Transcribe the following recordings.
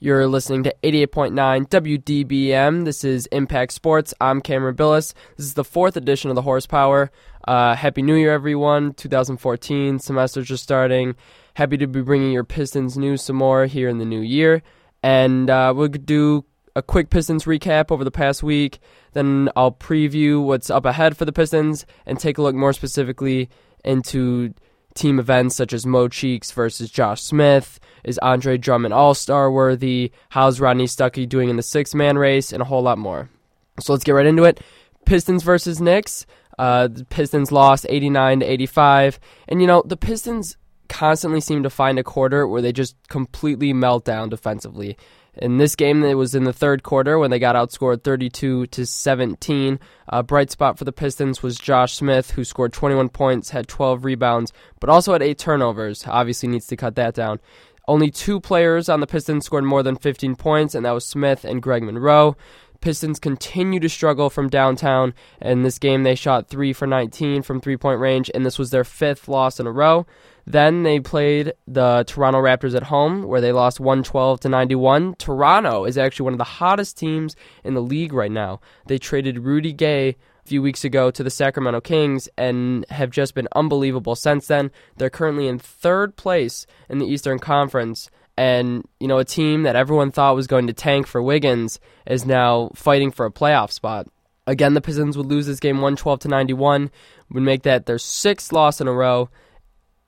You're listening to 88.9 WDBM. This is Impact Sports. I'm Cameron Billis. This is the fourth edition of the Horsepower. Uh, Happy New Year, everyone. 2014 semester's just starting. Happy to be bringing your Pistons news some more here in the new year. And uh, we'll do a quick Pistons recap over the past week. Then I'll preview what's up ahead for the Pistons and take a look more specifically into team events such as Mo Cheeks versus Josh Smith. Is Andre Drummond All Star worthy? How's Rodney Stuckey doing in the six man race? And a whole lot more. So let's get right into it. Pistons versus Knicks. Uh, the Pistons lost 89 to 85. And, you know, the Pistons constantly seem to find a quarter where they just completely melt down defensively. In this game, it was in the third quarter when they got outscored 32 to 17. A bright spot for the Pistons was Josh Smith, who scored 21 points, had 12 rebounds, but also had eight turnovers. Obviously, needs to cut that down. Only two players on the Pistons scored more than 15 points, and that was Smith and Greg Monroe. Pistons continue to struggle from downtown. In this game, they shot 3 for 19 from three point range, and this was their fifth loss in a row. Then they played the Toronto Raptors at home, where they lost 112 to 91. Toronto is actually one of the hottest teams in the league right now. They traded Rudy Gay a few weeks ago to the Sacramento Kings and have just been unbelievable since then. They're currently in third place in the Eastern Conference. And, you know, a team that everyone thought was going to tank for Wiggins is now fighting for a playoff spot. Again, the Pistons would lose this game 112 to 91, would make that their sixth loss in a row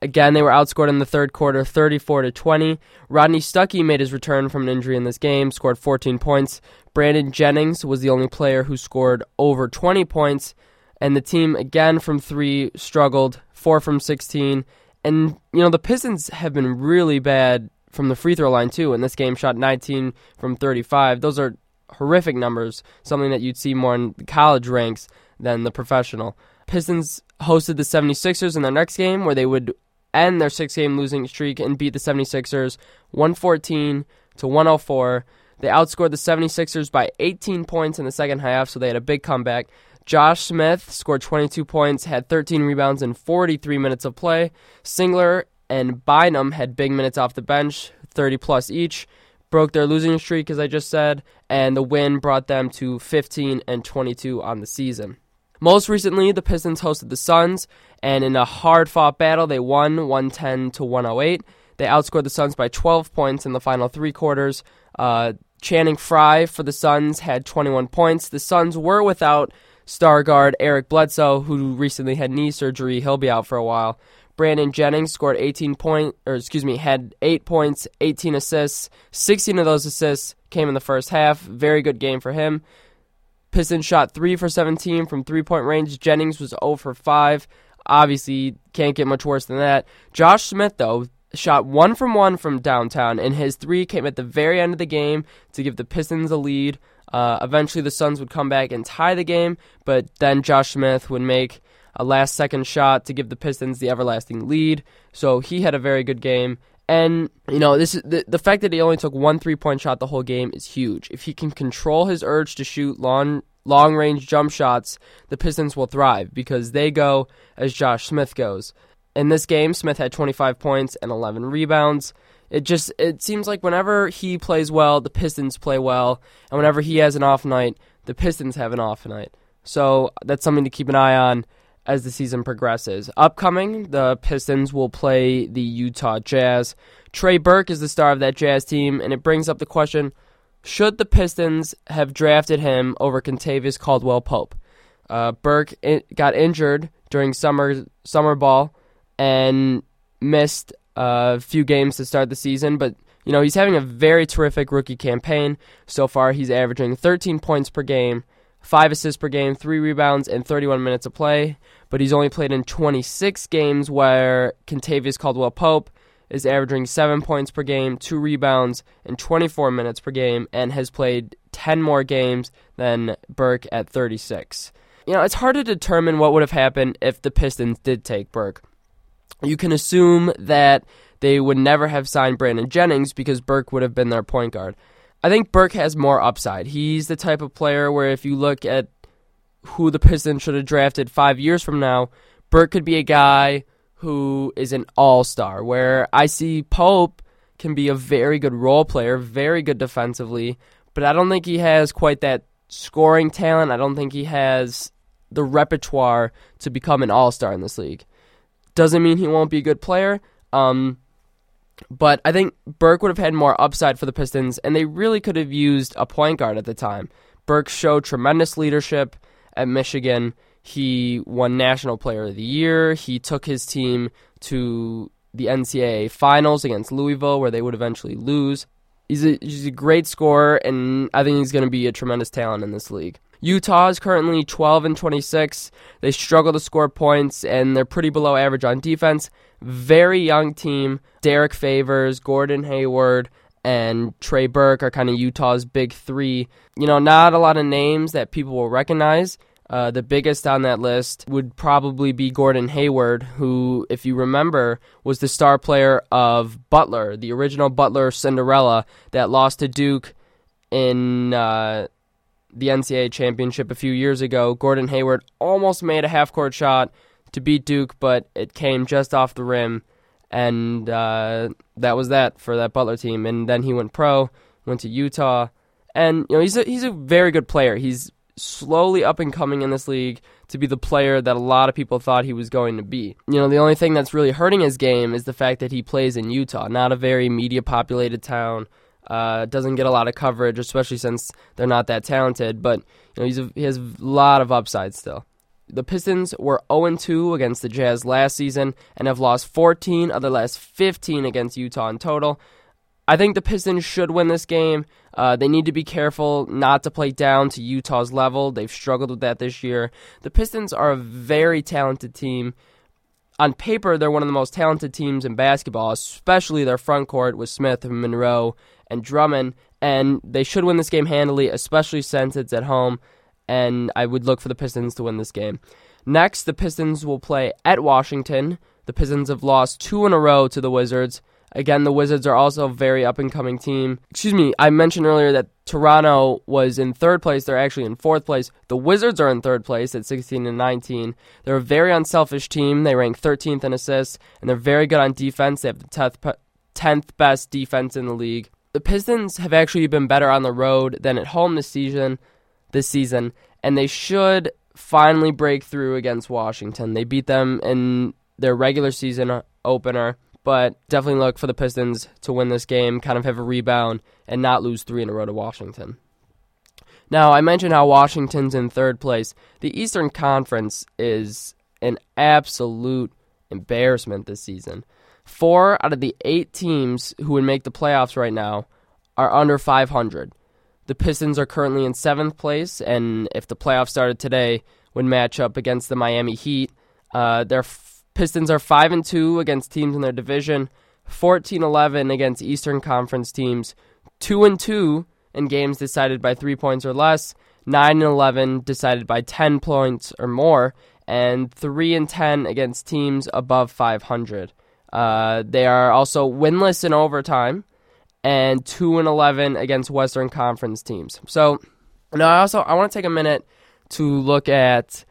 Again, they were outscored in the third quarter, 34 to 20. Rodney Stuckey made his return from an injury in this game, scored 14 points. Brandon Jennings was the only player who scored over 20 points, and the team again from three struggled, four from 16. And you know the Pistons have been really bad from the free throw line too. In this game, shot 19 from 35. Those are horrific numbers, something that you'd see more in college ranks than the professional. Pistons hosted the 76ers in their next game where they would end their six game losing streak and beat the 76ers 114 to 104. They outscored the 76ers by 18 points in the second half, so they had a big comeback. Josh Smith scored 22 points, had 13 rebounds in 43 minutes of play. Singler and Bynum had big minutes off the bench, 30 plus each. Broke their losing streak, as I just said, and the win brought them to 15 and 22 on the season. Most recently, the Pistons hosted the Suns, and in a hard fought battle, they won 110 to 108. They outscored the Suns by 12 points in the final three quarters. Uh, Channing Frye for the Suns had 21 points. The Suns were without star guard Eric Bledsoe, who recently had knee surgery. He'll be out for a while. Brandon Jennings scored 18 points, or excuse me, had 8 points, 18 assists. 16 of those assists came in the first half. Very good game for him. Pistons shot 3 for 17 from three point range. Jennings was 0 for 5. Obviously, can't get much worse than that. Josh Smith, though, shot 1 from 1 from downtown, and his three came at the very end of the game to give the Pistons a lead. Uh, eventually, the Suns would come back and tie the game, but then Josh Smith would make a last second shot to give the Pistons the everlasting lead. So he had a very good game. And you know, this is the, the fact that he only took one three point shot the whole game is huge. If he can control his urge to shoot long long range jump shots, the Pistons will thrive because they go as Josh Smith goes. In this game, Smith had 25 points and 11 rebounds. It just it seems like whenever he plays well, the Pistons play well, and whenever he has an off night, the Pistons have an off night. So that's something to keep an eye on as the season progresses. Upcoming, the Pistons will play the Utah Jazz. Trey Burke is the star of that Jazz team, and it brings up the question should the Pistons have drafted him over Kentavious Caldwell Pope? Uh, Burke in- got injured during summer summer ball and missed a few games to start the season, but you know he's having a very terrific rookie campaign so far. He's averaging 13 points per game, five assists per game, three rebounds, and 31 minutes of play. But he's only played in 26 games where Kentavious Caldwell Pope is averaging seven points per game, two rebounds, and 24 minutes per game, and has played 10 more games than Burke at 36. You know, it's hard to determine what would have happened if the Pistons did take Burke. You can assume that they would never have signed Brandon Jennings because Burke would have been their point guard. I think Burke has more upside. He's the type of player where if you look at who the Pistons should have drafted five years from now, Burke could be a guy who is an all star. Where I see Pope can be a very good role player, very good defensively, but I don't think he has quite that scoring talent. I don't think he has the repertoire to become an all star in this league. Doesn't mean he won't be a good player. Um, but I think Burke would have had more upside for the Pistons, and they really could have used a point guard at the time. Burke showed tremendous leadership at Michigan. He won National Player of the Year. He took his team to the NCAA finals against Louisville, where they would eventually lose. He's a, he's a great scorer, and I think he's going to be a tremendous talent in this league. Utah is currently 12 and 26. They struggle to score points, and they're pretty below average on defense. Very young team. Derrick Favors, Gordon Hayward, and Trey Burke are kind of Utah's big three. You know, not a lot of names that people will recognize. Uh, the biggest on that list would probably be Gordon Hayward, who, if you remember, was the star player of Butler, the original Butler Cinderella that lost to Duke in uh, the NCAA championship a few years ago. Gordon Hayward almost made a half court shot to beat Duke, but it came just off the rim, and uh, that was that for that Butler team. And then he went pro, went to Utah, and you know he's a, he's a very good player. He's slowly up and coming in this league to be the player that a lot of people thought he was going to be. You know, the only thing that's really hurting his game is the fact that he plays in Utah, not a very media populated town. Uh, doesn't get a lot of coverage, especially since they're not that talented. But you know, he's a, he has a lot of upside still. The Pistons were 0 2 against the Jazz last season and have lost 14 of the last 15 against Utah in total. I think the Pistons should win this game. Uh, they need to be careful not to play down to Utah's level. They've struggled with that this year. The Pistons are a very talented team. On paper, they're one of the most talented teams in basketball, especially their front court with Smith and Monroe and Drummond. And they should win this game handily, especially since it's at home. And I would look for the Pistons to win this game. Next, the Pistons will play at Washington. The Pistons have lost two in a row to the Wizards. Again, the Wizards are also a very up and coming team. Excuse me, I mentioned earlier that Toronto was in third place. They're actually in fourth place. The Wizards are in third place at 16 and 19. They're a very unselfish team. They rank 13th in assists, and they're very good on defense. They have the 10th best defense in the league. The Pistons have actually been better on the road than at home this season. This season, and they should finally break through against Washington. They beat them in their regular season opener but definitely look for the Pistons to win this game, kind of have a rebound, and not lose three in a row to Washington. Now, I mentioned how Washington's in third place. The Eastern Conference is an absolute embarrassment this season. Four out of the eight teams who would make the playoffs right now are under 500. The Pistons are currently in seventh place, and if the playoffs started today, would match up against the Miami Heat. Uh, they're Pistons are 5 and 2 against teams in their division, 14-11 against Eastern Conference teams, 2 and 2 in games decided by 3 points or less, 9 and 11 decided by 10 points or more, and 3 and 10 against teams above 500. Uh, they are also winless in overtime and 2 and 11 against Western Conference teams. So, now I also I want to take a minute to look at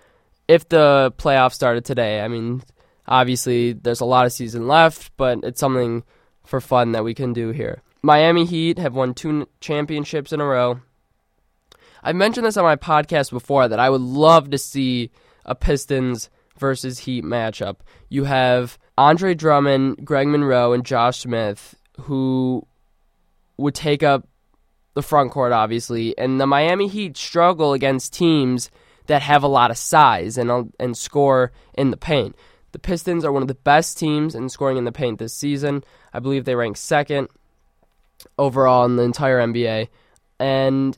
if the playoffs started today. I mean, Obviously, there's a lot of season left, but it's something for fun that we can do here. Miami Heat have won two championships in a row. I've mentioned this on my podcast before that I would love to see a Pistons versus Heat matchup. You have Andre Drummond, Greg Monroe, and Josh Smith who would take up the front court, obviously, and the Miami Heat struggle against teams that have a lot of size and uh, and score in the paint. The Pistons are one of the best teams in scoring in the paint this season. I believe they rank second overall in the entire NBA. And,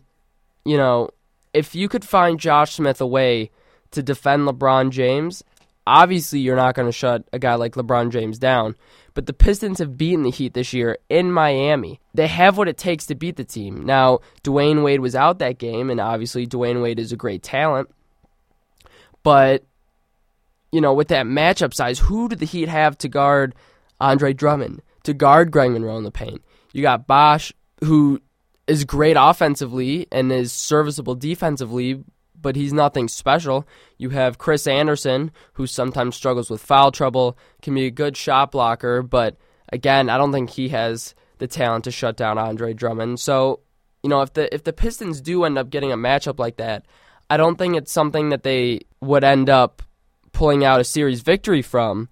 you know, if you could find Josh Smith a way to defend LeBron James, obviously you're not going to shut a guy like LeBron James down. But the Pistons have beaten the Heat this year in Miami. They have what it takes to beat the team. Now, Dwyane Wade was out that game, and obviously Dwyane Wade is a great talent. But you know, with that matchup size, who do the Heat have to guard Andre Drummond, to guard Greg Monroe in the paint? You got Bosh, who is great offensively and is serviceable defensively, but he's nothing special. You have Chris Andersen, who sometimes struggles with foul trouble, can be a good shot blocker, but again, I don't think he has the talent to shut down Andre Drummond. So, you know, if the if the Pistons do end up getting a matchup like that, I don't think it's something that they would end up pulling out a series victory from.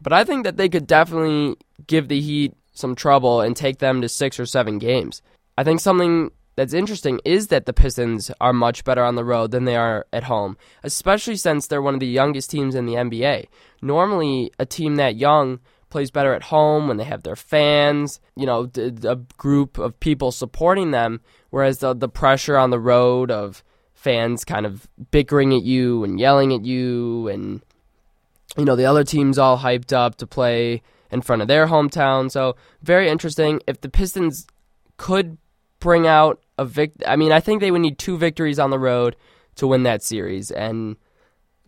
But I think that they could definitely give the Heat some trouble and take them to six or seven games. I think something that's interesting is that the Pistons are much better on the road than they are at home, especially since they're one of the youngest teams in the NBA. Normally, a team that young plays better at home when they have their fans, you know, a group of people supporting them, whereas the, the pressure on the road of fans kind of bickering at you and yelling at you and you know the other team's all hyped up to play in front of their hometown so very interesting if the pistons could bring out a vict. I mean I think they would need two victories on the road to win that series and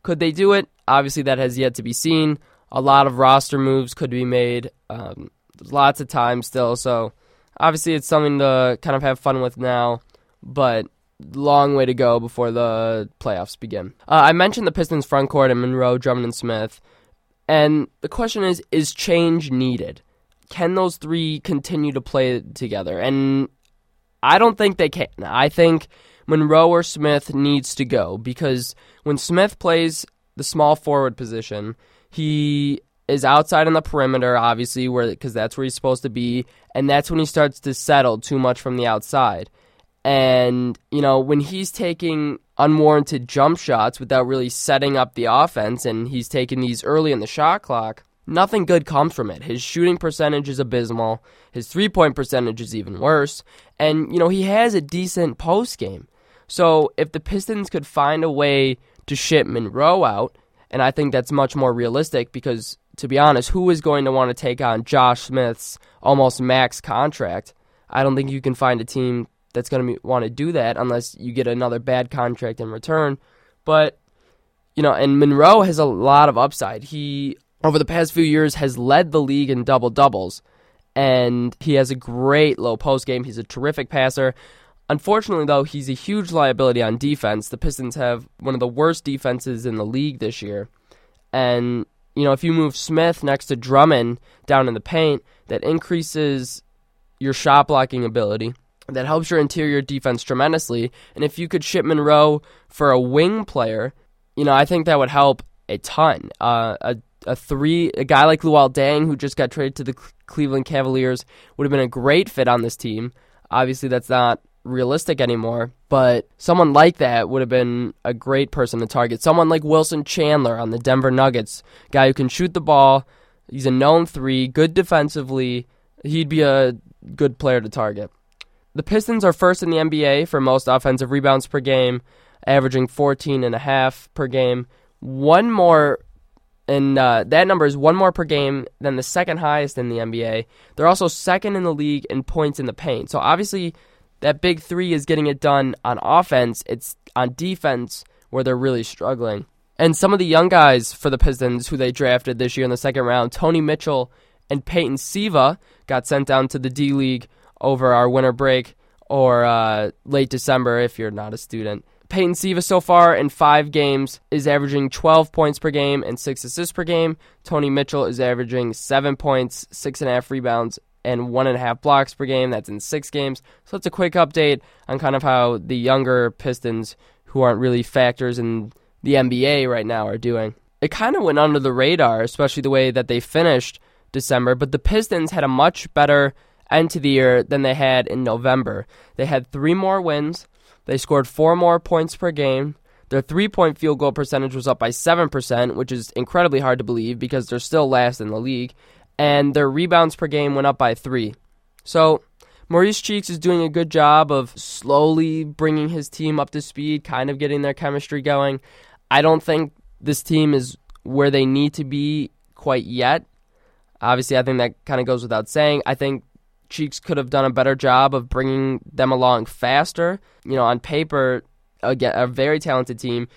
could they do it obviously that has yet to be seen a lot of roster moves could be made um, lots of time still so obviously it's something to kind of have fun with now but long way to go before the playoffs begin. Uh, I mentioned the Pistons front court and Monroe, Drummond, and Smith. And the question is is change needed? Can those three continue to play together? And I don't think they can. I think Monroe or Smith needs to go because when Smith plays the small forward position, he is outside on the perimeter, obviously, where because that's where he's supposed to be, and that's when he starts to settle too much from the outside. And, you know, when he's taking unwarranted jump shots without really setting up the offense and he's taking these early in the shot clock, nothing good comes from it. His shooting percentage is abysmal. His three point percentage is even worse. And, you know, he has a decent post game. So if the Pistons could find a way to ship Monroe out, and I think that's much more realistic because, to be honest, who is going to want to take on Josh Smith's almost max contract? I don't think you can find a team that's going to want to do that unless you get another bad contract in return. But you know, and Monroe has a lot of upside. He over the past few years has led the league in double doubles, and he has a great low post game. He's a terrific passer. Unfortunately, though, he's a huge liability on defense. The Pistons have one of the worst defenses in the league this year, and you know, if you move Smith next to Drummond down in the paint, that increases your shot blocking ability that helps your interior defense tremendously. And if you could ship Monroe for a wing player, you know, I think that would help a ton. Uh, a a three a guy like Luol Deng who just got traded to the Cleveland Cavaliers would have been a great fit on this team. Obviously, that's not realistic anymore, but someone like that would have been a great person to target. Someone like Wilson Chandler on the Denver Nuggets, guy who can shoot the ball. He's a known three, good defensively. He'd be a good player to target. The Pistons are first in the NBA for most offensive rebounds per game, averaging 14 and a half per game. One more, and uh, that number is one more per game than the second highest in the NBA. They're also second in the league in points in the paint. So obviously, that big three is getting it done on offense. It's on defense where they're really struggling. And some of the young guys for the Pistons who they drafted this year in the second round, Tony Mitchell and Peyton Siva, got sent down to the D League over our winter break or uh, late December if you're not a student. Peyton Siva so far in five games is averaging 12 points per game and six assists per game. Tony Mitchell is averaging seven points, six and a half rebounds, and one and a half blocks per game. That's in six games. So that's a quick update on kind of how the younger Pistons, who aren't really factors in the NBA right now, are doing. It kind of went under the radar, especially the way that they finished December, but the Pistons had a much better end to the year than they had in November. They had three more wins. They scored four more points per game. Their three point field goal percentage was up by 7%, which is incredibly hard to believe because they're still last in the league. And their rebounds per game went up by three. So, Maurice Cheeks is doing a good job of slowly bringing his team up to speed, kind of getting their chemistry going. I don't think this team is where they need to be quite yet. Obviously, I think that kind of goes without saying. I think Cheeks could have done a better job of bringing them along faster. You know, on paper, again, a very talented team.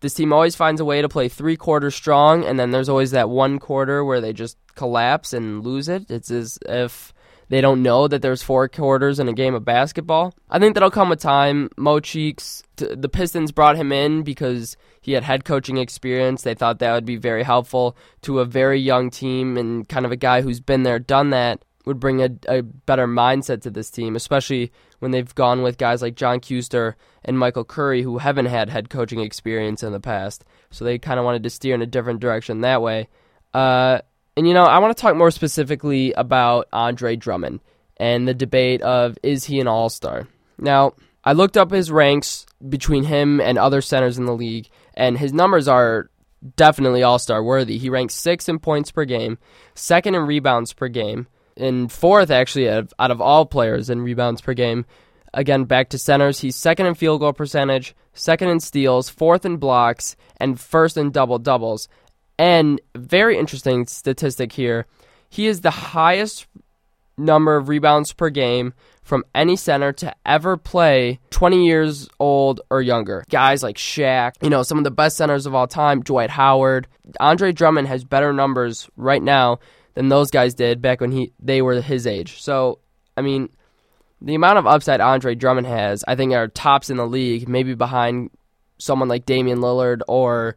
This team always finds a way to play three quarters strong, and then there's always that one quarter where they just collapse and lose it. It's as if they don't know that there's four quarters in a game of basketball. I think that'll come with time. Mo Cheeks, the Pistons brought him in because he had head coaching experience. They thought that would be very helpful to a very young team and kind of a guy who's been there, done that would bring a, a better mindset to this team, especially when they've gone with guys like John Kuester and Michael Curry, who haven't had head coaching experience in the past. So they kind of wanted to steer in a different direction that way. Uh, and, you know, I want to talk more specifically about Andre Drummond and the debate of is he an all star? Now, I looked up his ranks between him and other centers in the league, and his numbers are definitely all star worthy. He ranks sixth in points per game, second in rebounds per game, and fourth actually out of, out of all players in rebounds per game. Again, back to centers, he's second in field goal percentage, second in steals, fourth in blocks, and first in double doubles. And very interesting statistic here, he is the highest number of rebounds per game from any center to ever play 20 years old or younger. Guys like Shaq, you know, some of the best centers of all time, Dwight Howard. Andre Drummond has better numbers right now than those guys did back when he they were his age. So, I mean, the amount of upside Andre Drummond has, I think are tops in the league, maybe behind someone like Damian Lillard or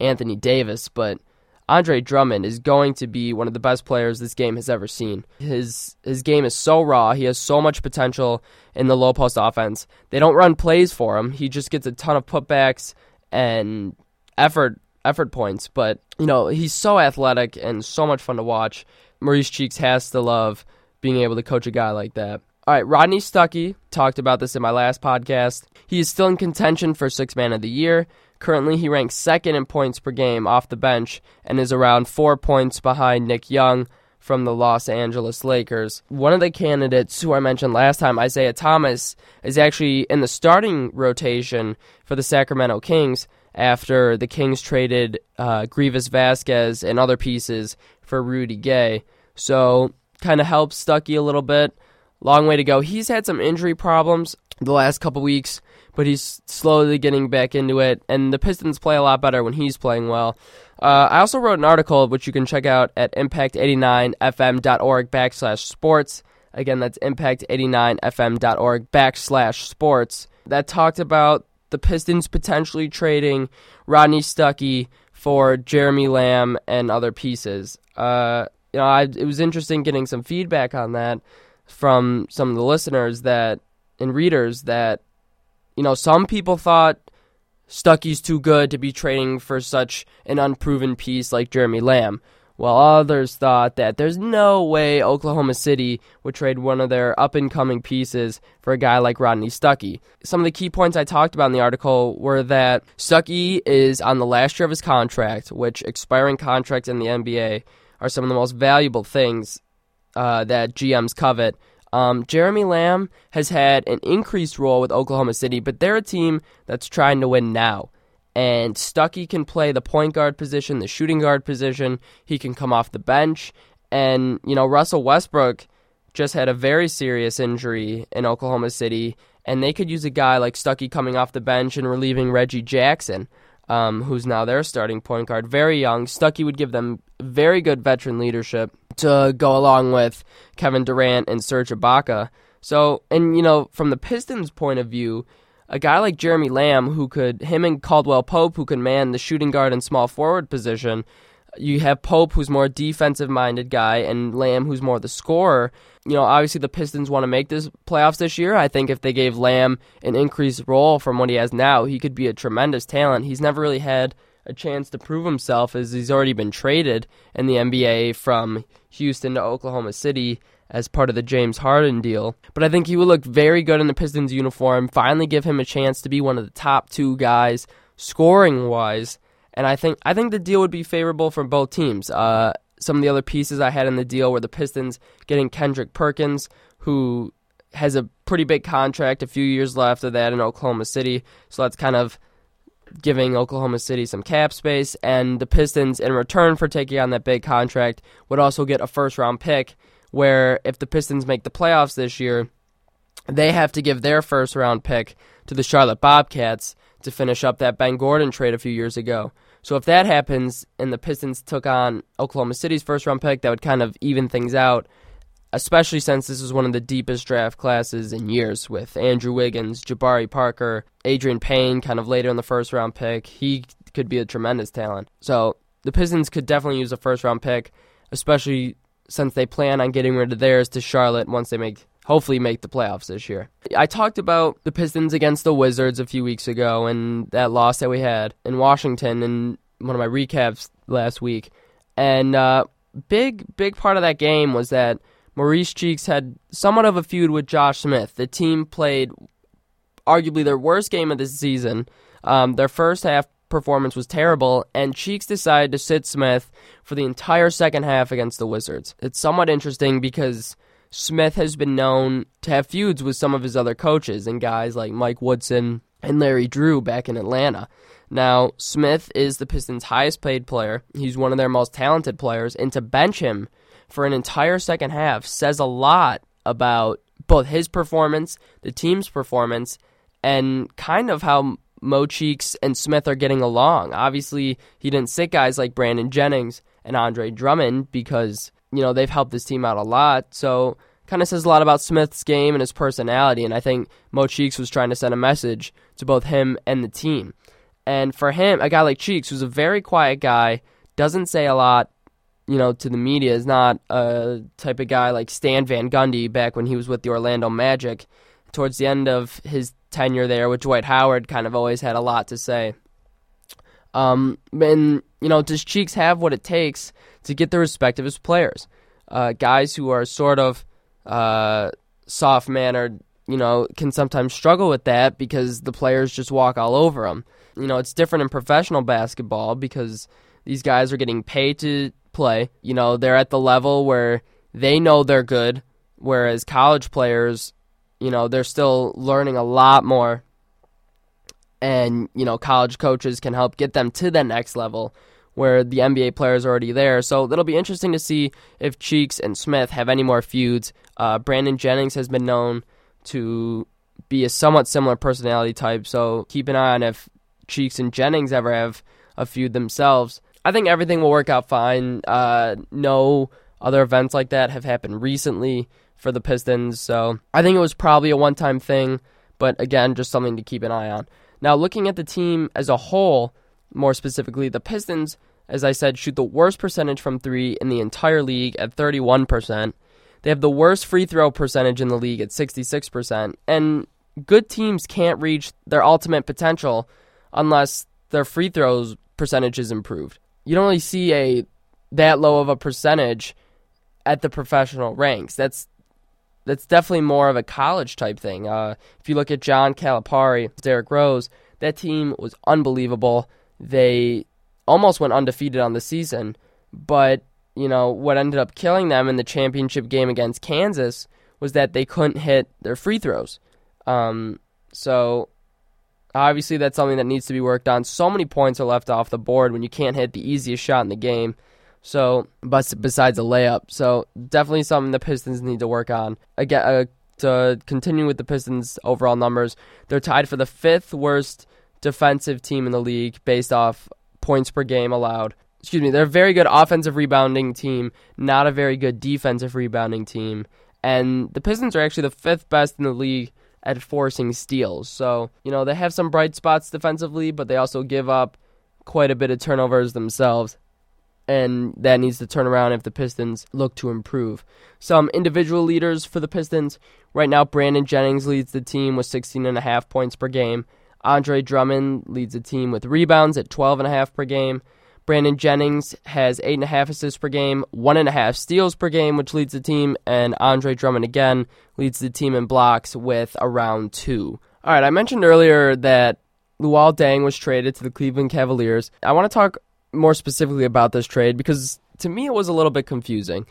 Anthony Davis, but Andre Drummond is going to be one of the best players this game has ever seen. His his game is so raw. He has so much potential in the low post offense. They don't run plays for him. He just gets a ton of putbacks and effort effort points. But you know he's so athletic and so much fun to watch. Maurice Cheeks has to love being able to coach a guy like that. All right, Rodney Stuckey talked about this in my last podcast. He is still in contention for six man of the year. Currently, he ranks second in points per game off the bench and is around four points behind Nick Young from the Los Angeles Lakers. One of the candidates who I mentioned last time, Isaiah Thomas, is actually in the starting rotation for the Sacramento Kings after the Kings traded uh, Greivis Vasquez and other pieces for Rudy Gay. So, kind of helps Stuckey a little bit. Long way to go. He's had some injury problems the last couple weeks but he's slowly getting back into it. And the Pistons play a lot better when he's playing well. Uh, I also wrote an article which you can check out at impact89fm.org backslash sports. Again, that's impact89fm.org backslash sports. That talked about the Pistons potentially trading Rodney Stuckey for Jeremy Lamb and other pieces. Uh, you know, I, it was interesting getting some feedback on that from some of the listeners that and readers that you know, some people thought Stuckey's too good to be trading for such an unproven piece like Jeremy Lamb, while others thought that there's no way Oklahoma City would trade one of their up and coming pieces for a guy like Rodney Stuckey. Some of the key points I talked about in the article were that Stuckey is on the last year of his contract, which expiring contracts in the NBA are some of the most valuable things uh, that GMs covet um, Jeremy Lamb has had an increased role with Oklahoma City, but they're a team that's trying to win now. And Stuckey can play the point guard position, the shooting guard position. He can come off the bench. And, you know, Russell Westbrook just had a very serious injury in Oklahoma City, and they could use a guy like Stuckey coming off the bench and relieving Reggie Jackson, um, who's now their starting point guard. Very young. Stuckey would give them very good veteran leadership to go along with Kevin Durant and Serge Ibaka. So, and you know, from the Pistons' point of view, a guy like Jeremy Lamb, who could, him and Caldwell Pope, who can man the shooting guard and small forward position. You have Pope, who's more defensive minded guy, and Lamb, who's more the scorer. You know, obviously the Pistons want to make this playoffs this year. I think if they gave Lamb an increased role from what he has now, he could be a tremendous talent. He's never really had a chance to prove himself as he's already been traded in the NBA from Houston to Oklahoma City as part of the James Harden deal. But I think he would look very good in the Pistons uniform, finally give him a chance to be one of the top two guys scoring wise. And I think I think the deal would be favorable for both teams. Uh, some of the other pieces I had in the deal were the Pistons getting Kendrick Perkins, who has a pretty big contract, a few years left of that in Oklahoma City. So that's kind of giving Oklahoma City some cap space, and the Pistons, in return for taking on that big contract, would also get a first round pick. Where if the Pistons make the playoffs this year, they have to give their first round pick to the Charlotte Bobcats to finish up that Ben Gordon trade a few years ago. So if that happens and the Pistons took on Oklahoma City's first round pick, that would kind of even things out especially since this is one of the deepest draft classes in years with Andrew Wiggins, Jabari Parker, Adreian Payne kind of later in the first round pick. He could be a tremendous talent. So the Pistons could definitely use a first round pick, especially since they plan on getting rid of theirs to Charlotte once they make hopefully make the playoffs this year. I talked about the Pistons against the Wizards a few weeks ago and that loss that we had in Washington in one of my recaps last week. And uh, big big part of that game was that Maurice Cheeks had somewhat of a feud with Josh Smith. The team played arguably their worst game of the season. Um, their first half performance was terrible, and Cheeks decided to sit Smith for the entire second half against the Wizards. It's somewhat interesting because Smith has been known to have feuds with some of his other coaches and guys like Mike Woodson and Larry Drew back in Atlanta. Now, Smith is the Pistons' highest paid player. He's one of their most talented players, and to bench him for an entire second half says a lot about both his performance, the team's performance, and kind of how Mo Cheeks and Smith are getting along. Obviously, he didn't sit guys like Brandon Jennings and Andre Drummond because, you know, they've helped this team out a lot. So, kind of says a lot about Smith's game and his personality. And I think Mo Cheeks was trying to send a message to both him and the team. And for him, a guy like Cheeks, who's a very quiet guy, doesn't say a lot, you know, to the media, is not a type of guy like Stan Van Gundy back when he was with the Orlando Magic. Towards the end of his tenure there with Dwight Howard, kind of always had a lot to say. Um, and you know, does Cheeks have what it takes to get the respect of his players? Uh, guys who are sort of uh, soft mannered, you know, can sometimes struggle with that because the players just walk all over them. You know, it's different in professional basketball because these guys are getting paid to play. You know, they're at the level where they know they're good, whereas college players you know, they're still learning a lot more. And, you know, college coaches can help get them to the next level where the NBA players are already there. So it'll be interesting to see if Cheeks and Smith have any more feuds. Uh, Brandon Jennings has been known to be a somewhat similar personality type, so keep an eye on if Cheeks and Jennings ever have a feud themselves. I think everything will work out fine. Uh, no other events like that have happened recently for the Pistons. So I think it was probably a one time thing, but again, just something to keep an eye on. Now, looking at the team as a whole, more specifically, the Pistons, as I said, shoot the worst percentage from three in the entire league at 31%. They have the worst free throw percentage in the league at 66%. And good teams can't reach their ultimate potential unless their free throws percentage is improved. You don't really see a that low of a percentage at the professional ranks. That's that's definitely more of a college type thing. Uh, if you look at John Calipari, Derrick Rose, that team was unbelievable. They almost went undefeated on the season, but you know what ended up killing them in the championship game against Kansas was that they couldn't hit their free throws. Um, so obviously that's something that needs to be worked on. So many points are left off the board when you can't hit the easiest shot in the game. So, but besides a layup, so definitely something the Pistons need to work on. Again, uh, to continue with the Pistons' overall numbers, they're tied for the fifth worst defensive team in the league based off points per game allowed. Excuse me, they're a very good offensive rebounding team, not a very good defensive rebounding team. And the Pistons are actually the fifth best in the league at forcing steals. So, you know, they have some bright spots defensively, but they also give up quite a bit of turnovers themselves and that needs to turn around if the Pistons look to improve. Some individual leaders for the Pistons. Right now, Brandon Jennings leads the team with 16.5 points per game. Andre Drummond leads the team with rebounds at 12.5 per game. Brandon Jennings has 8.5 assists per game, 1.5 steals per game, which leads the team, and Andre Drummond again leads the team in blocks with around 2. All right, I mentioned earlier that Luol Deng was traded to the Cleveland Cavaliers. I want to talk more specifically about this trade because to me it was a little bit confusing.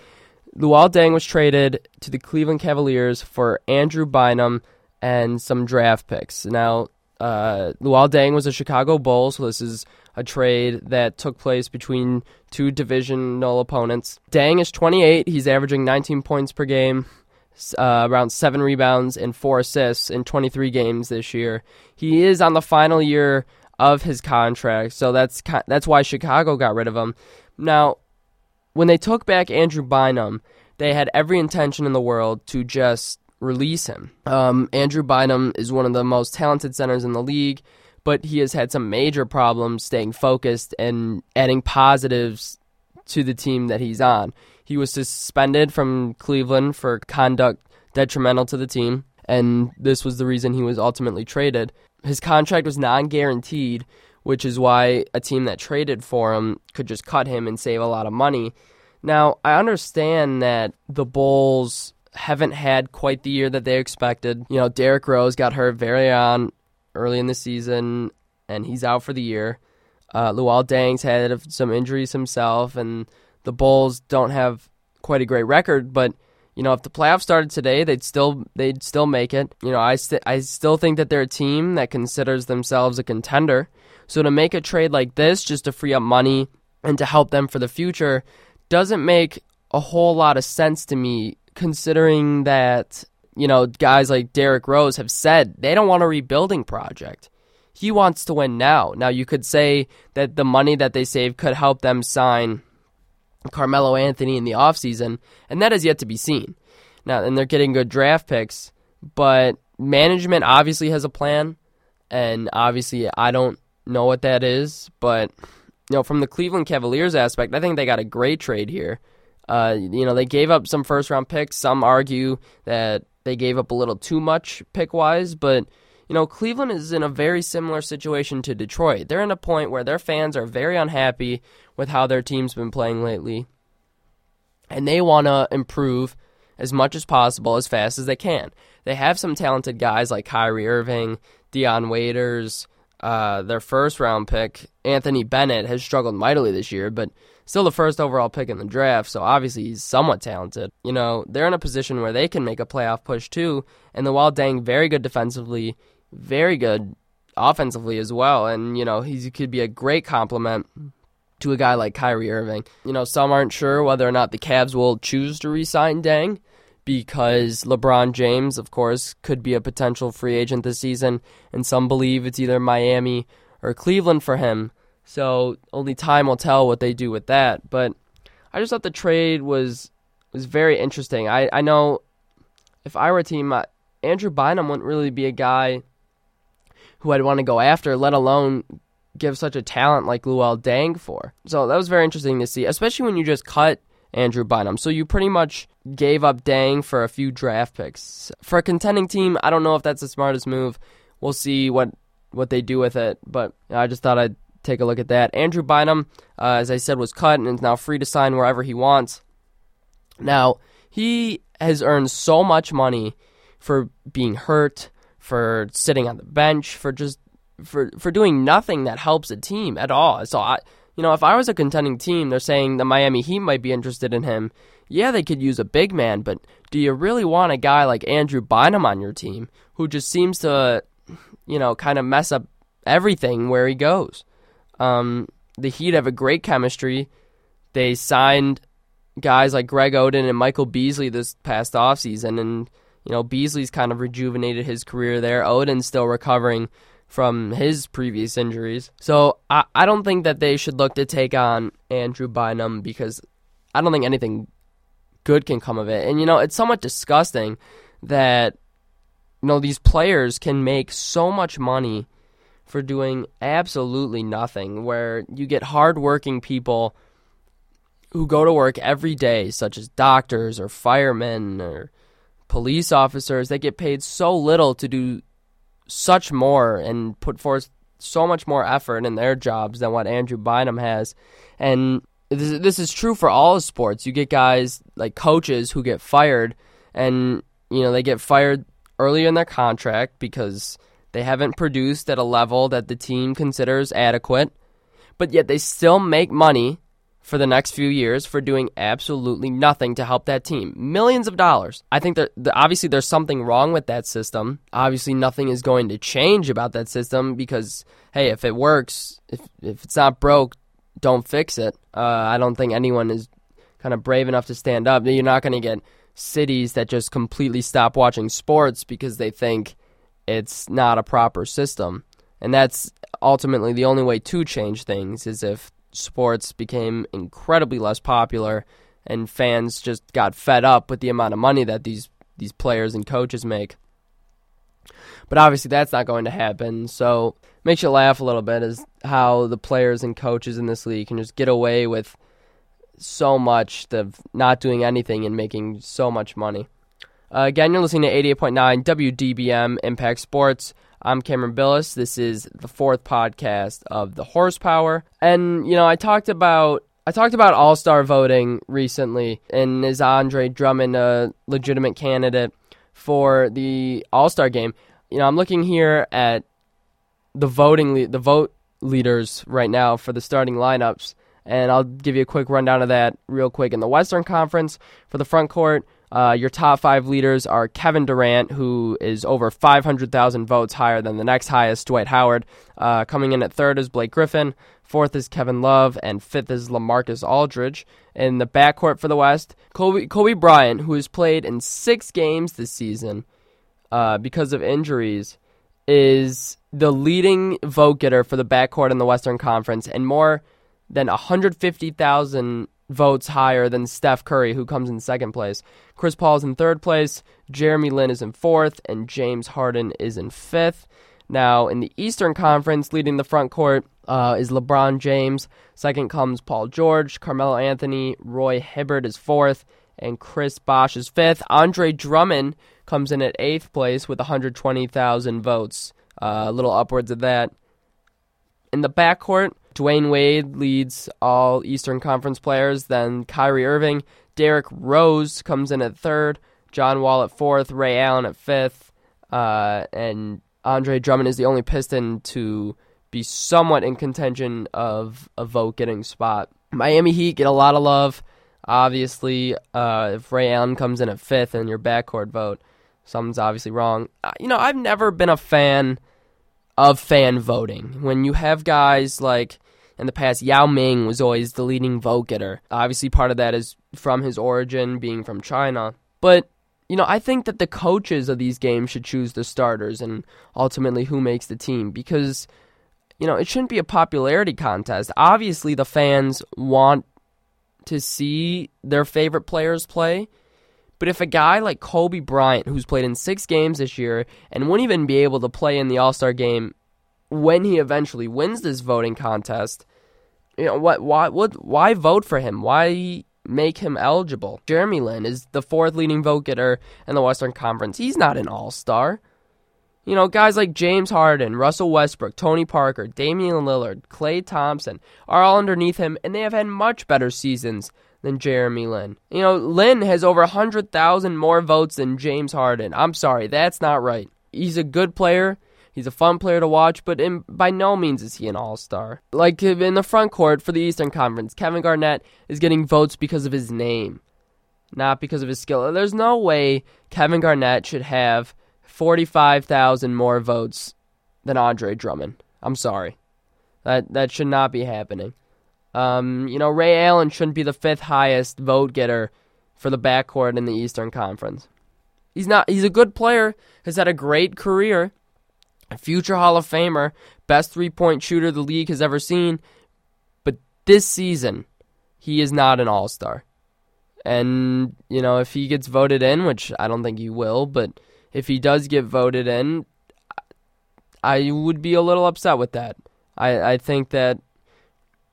Luol Deng was traded to the Cleveland Cavaliers for Andrew Bynum and some draft picks. Now, uh, Luol Deng was a Chicago Bull, so this is a trade that took place between two divisional opponents. Deng is 28. He's averaging 19 points per game, uh, around seven rebounds and four assists in 23 games this year. He is on the final year of his contract. So that's that's why Chicago got rid of him. Now, when they took back Andrew Bynum, they had every intention in the world to just release him. Um, Andrew Bynum is one of the most talented centers in the league, but he has had some major problems staying focused and adding positives to the team that he's on. he was suspended from Cleveland for conduct detrimental to the team, and this was the reason he was ultimately traded. His contract was non guaranteed, which is why a team that traded for him could just cut him and save a lot of money. Now, I understand that the Bulls haven't had quite the year that they expected. You know, Derrick Rose got hurt very on early in the season, and he's out for the year. Uh, Luol had some injuries himself, and the Bulls don't have quite a great record. But you know, if the playoffs started today, they'd still they'd still make it. You know, I st- I still think that they're a team that considers themselves a contender. So to make a trade like this just to free up money and to help them for the future doesn't make a whole lot of sense to me considering that, you know, guys like Derrick Rose have said they don't want a rebuilding project. He wants to win now. Now, you could say that the money that they save could help them sign Carmelo Anthony in the offseason, and that is yet to be seen. Now, and they're getting good draft picks, but management obviously has a plan, and obviously I don't know what that is, but you know, from the Cleveland Cavaliers aspect, I think they got a great trade here. Uh, you know, they gave up some first round picks. Some argue that they gave up a little too much pick wise, but you know, Cleveland is in a very similar situation to Detroit. They're in a point where their fans are very unhappy with how their team's been playing lately, and they want to improve as much as possible as fast as they can. They have some talented guys like Kyrie Irving, Dion Waiters, uh, their first round pick, Anthony Bennett, has struggled mightily this year, but still the first overall pick in the draft, so obviously he's somewhat talented. You know, they're in a position where they can make a playoff push too, and the Luol Deng very good defensively, very good offensively as well, and you know, he could be a great complement to a guy like Kyrie Irving. You know, some aren't sure whether or not the Cavs will choose to re-sign Deng because LeBron James, of course, could be a potential free agent this season, and some believe it's either Miami or Cleveland for him. So only time will tell what they do with that. But I just thought the trade was was very interesting. I, I know if I were a team, Andrew Bynum wouldn't really be a guy who I'd want to go after, let alone give such a talent like Luol Deng for. So that was very interesting to see, especially when you just cut Andrew Bynum. So you pretty much gave up Deng for a few draft picks. For a contending team, I don't know if that's the smartest move. We'll see what what they do with it, but I just thought I'd take a look at that. Andrew Bynum, uh, as I said, was cut and is now free to sign wherever he wants. Now, he has earned so much money for being hurt, for sitting on the bench, for just for for doing nothing that helps a team at all. So I you know, if I was a contending team, they're saying the Miami Heat might be interested in him. Yeah, they could use a big man, but do you really want a guy like Andrew Bynum on your team who just seems to, you know, kind of mess up everything where he goes? Um, the Heat have a great chemistry. They signed guys like Greg Oden and Michael Beasley this past offseason, and, you know, Beasley's kind of rejuvenated his career there. Oden's still recovering from his previous injuries. So I, I don't think that they should look to take on Andrew Bynum because I don't think anything good can come of it. And you know, it's somewhat disgusting that you know these players can make so much money for doing absolutely nothing where you get hardworking people who go to work every day such as doctors or firemen or police officers they get paid so little to do such more and put forth so much more effort in their jobs than what Andrew Bynum has. And this, this is true for all sports. You get guys like coaches who get fired, and you know they get fired earlier in their contract because they haven't produced at a level that the team considers adequate, but yet they still make money for the next few years for doing absolutely nothing to help that team. Millions of dollars. I think that obviously there's something wrong with that system. Obviously, nothing is going to change about that system because, hey, if it works, if, if it's not broke, don't fix it. Uh, I don't think anyone is kind of brave enough to stand up. You're not going to get cities that just completely stop watching sports because they think it's not a proper system. And that's ultimately the only way to change things is if sports became incredibly less popular and fans just got fed up with the amount of money that these these players and coaches make. But obviously that's not going to happen. So makes you laugh a little bit is how the players and coaches in this league can just get away with so much of not doing anything and making so much money. Uh, again, you're listening to 88.9 WDBM Impact Sports. I'm Cameron Billis. This is the fourth podcast of the Horsepower. And, you know, I talked about I talked about All Star voting recently, and is Andre Drummond a legitimate candidate for the All Star game? You know, I'm looking here at the voting le- the vote leaders right now for the starting lineups, and I'll give you a quick rundown of that real quick. In the Western Conference, for the front court, uh, your top five leaders are Kevin Durant, who is over 500,000 votes higher than the next highest, Dwight Howard. Uh, coming in at third is Blake Griffin. Fourth is Kevin Love, and fifth is LaMarcus Aldridge. In the backcourt for the West, Kobe, Kobe Bryant, who has played in six games this season uh, because of injuries, is the leading vote getter for the backcourt in the Western Conference, and more than 150,000 votes higher than Steph Curry, who comes in second place. Chris Paul is in third place, Jeremy Lin is in fourth, and James Harden is in fifth. Now, in the Eastern Conference, leading the front court uh, is LeBron James. Second comes Paul George, Carmelo Anthony, Roy Hibbert is fourth, and Chris Bosh is fifth. Andre Drummond comes in at eighth place with 120,000 votes, uh, a little upwards of that. In the backcourt, Dwyane Wade leads all Eastern Conference players. Then Kyrie Irving, Derrick Rose comes in at third, John Wall at fourth, Ray Allen at fifth, uh, and Andre Drummond is the only Piston to be somewhat in contention of a vote getting spot. Miami Heat get a lot of love. Obviously, uh, if Ray Allen comes in at fifth in your backcourt vote, something's obviously wrong. Uh, you know, I've never been a fan of fan voting. When you have guys like in the past, Yao Ming was always the leading vote getter. Obviously, part of that is from his origin being from China. But, you know, I think that the coaches of these games should choose the starters and ultimately who makes the team because, you know, it shouldn't be a popularity contest. Obviously, the fans want to see their favorite players play. But if a guy like Kobe Bryant, who's played in six games this year and won't even be able to play in the All Star game when he eventually wins this voting contest, you know what? Why? What? Why vote for him? Why make him eligible? Jeremy Lin is the fourth leading vote getter in the Western Conference. He's not an All Star. You know, guys like James Harden, Russell Westbrook, Tony Parker, Damian Lillard, Klay Thompson are all underneath him, and they have had much better seasons than Jeremy Lin. You know, Lin has over 100,000 more votes than James Harden. I'm sorry, that's not right. He's a good player. He's a fun player to watch, but in, by no means is he an all star. Like in the front court for the Eastern Conference, Kevin Garnett is getting votes because of his name, not because of his skill. There's no way Kevin Garnett should have 45,000 more votes than Andre Drummond. I'm sorry. That, that should not be happening. Um, you know, Ray Allen shouldn't be the fifth highest vote getter for the backcourt in the Eastern Conference. He's not. He's a good player. Has had a great career A future Hall of Famer, best three point shooter the league has ever seen. But this season, he is not an all star. And, you know, if he gets voted in, which I don't think he will, but if he does get voted in, I would be a little upset with that. I, I think that,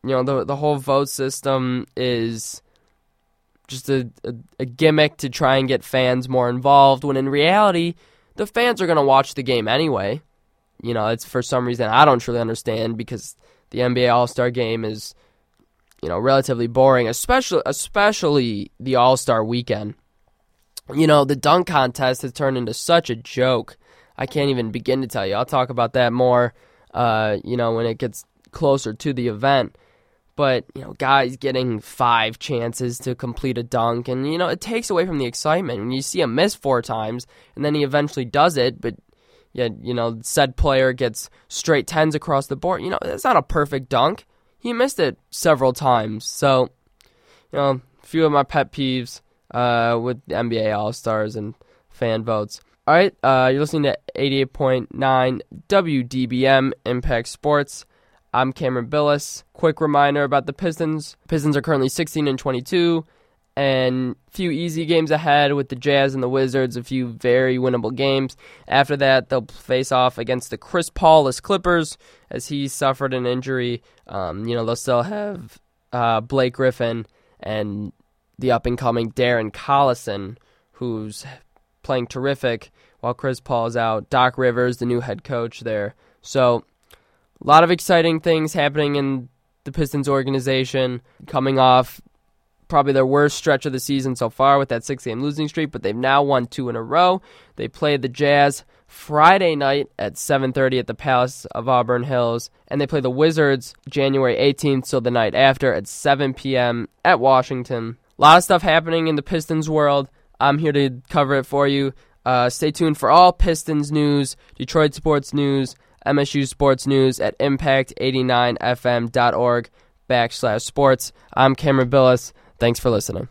you know, the, the whole vote system is just a, a, a gimmick to try and get fans more involved, when in reality, the fans are going to watch the game anyway you know, it's for some reason I don't truly understand because the NBA All Star game is, you know, relatively boring, especially especially the All Star weekend. You know, the dunk contest has turned into such a joke. I can't even begin to tell you. I'll talk about that more, uh, you know, when it gets closer to the event. But, you know, guys getting five chances to complete a dunk, and, you know, it takes away from the excitement. When you see him miss four times, and then he eventually does it, but yet you know said player gets straight tens across the board. You know, it's not a perfect dunk. He missed it several times. So, you know, a few of my pet peeves uh, with NBA All Stars and fan votes. All right, uh, you're listening to 88.9 WDBM Impact Sports. I'm Cameron Billis. Quick reminder about the Pistons. Pistons are currently 16 and 22 and a few easy games ahead with the Jazz and the Wizards, a few very winnable games. After that, they'll face off against the Chris Paulless Clippers as he suffered an injury. Um, you know, they'll still have uh, Blake Griffin and the up and coming Darren Collison, who's playing terrific while Chris Paul is out. Doc Rivers, the new head coach there. So, a lot of exciting things happening in the Pistons organization, coming off probably their worst stretch of the season so far with that six game losing streak, but they've now won two in a row. They played the Jazz Friday night at 7:30 at the Palace of Auburn Hills, and they play the Wizards January 18th, so the night after at 7 p.m. at Washington. A lot of stuff happening in the Pistons world. I'm here to cover it for you. Uh, stay tuned for all Pistons news, Detroit sports news, MSU sports news at impact89fm.org backslash sports. I'm Cameron Billis. Thanks for listening.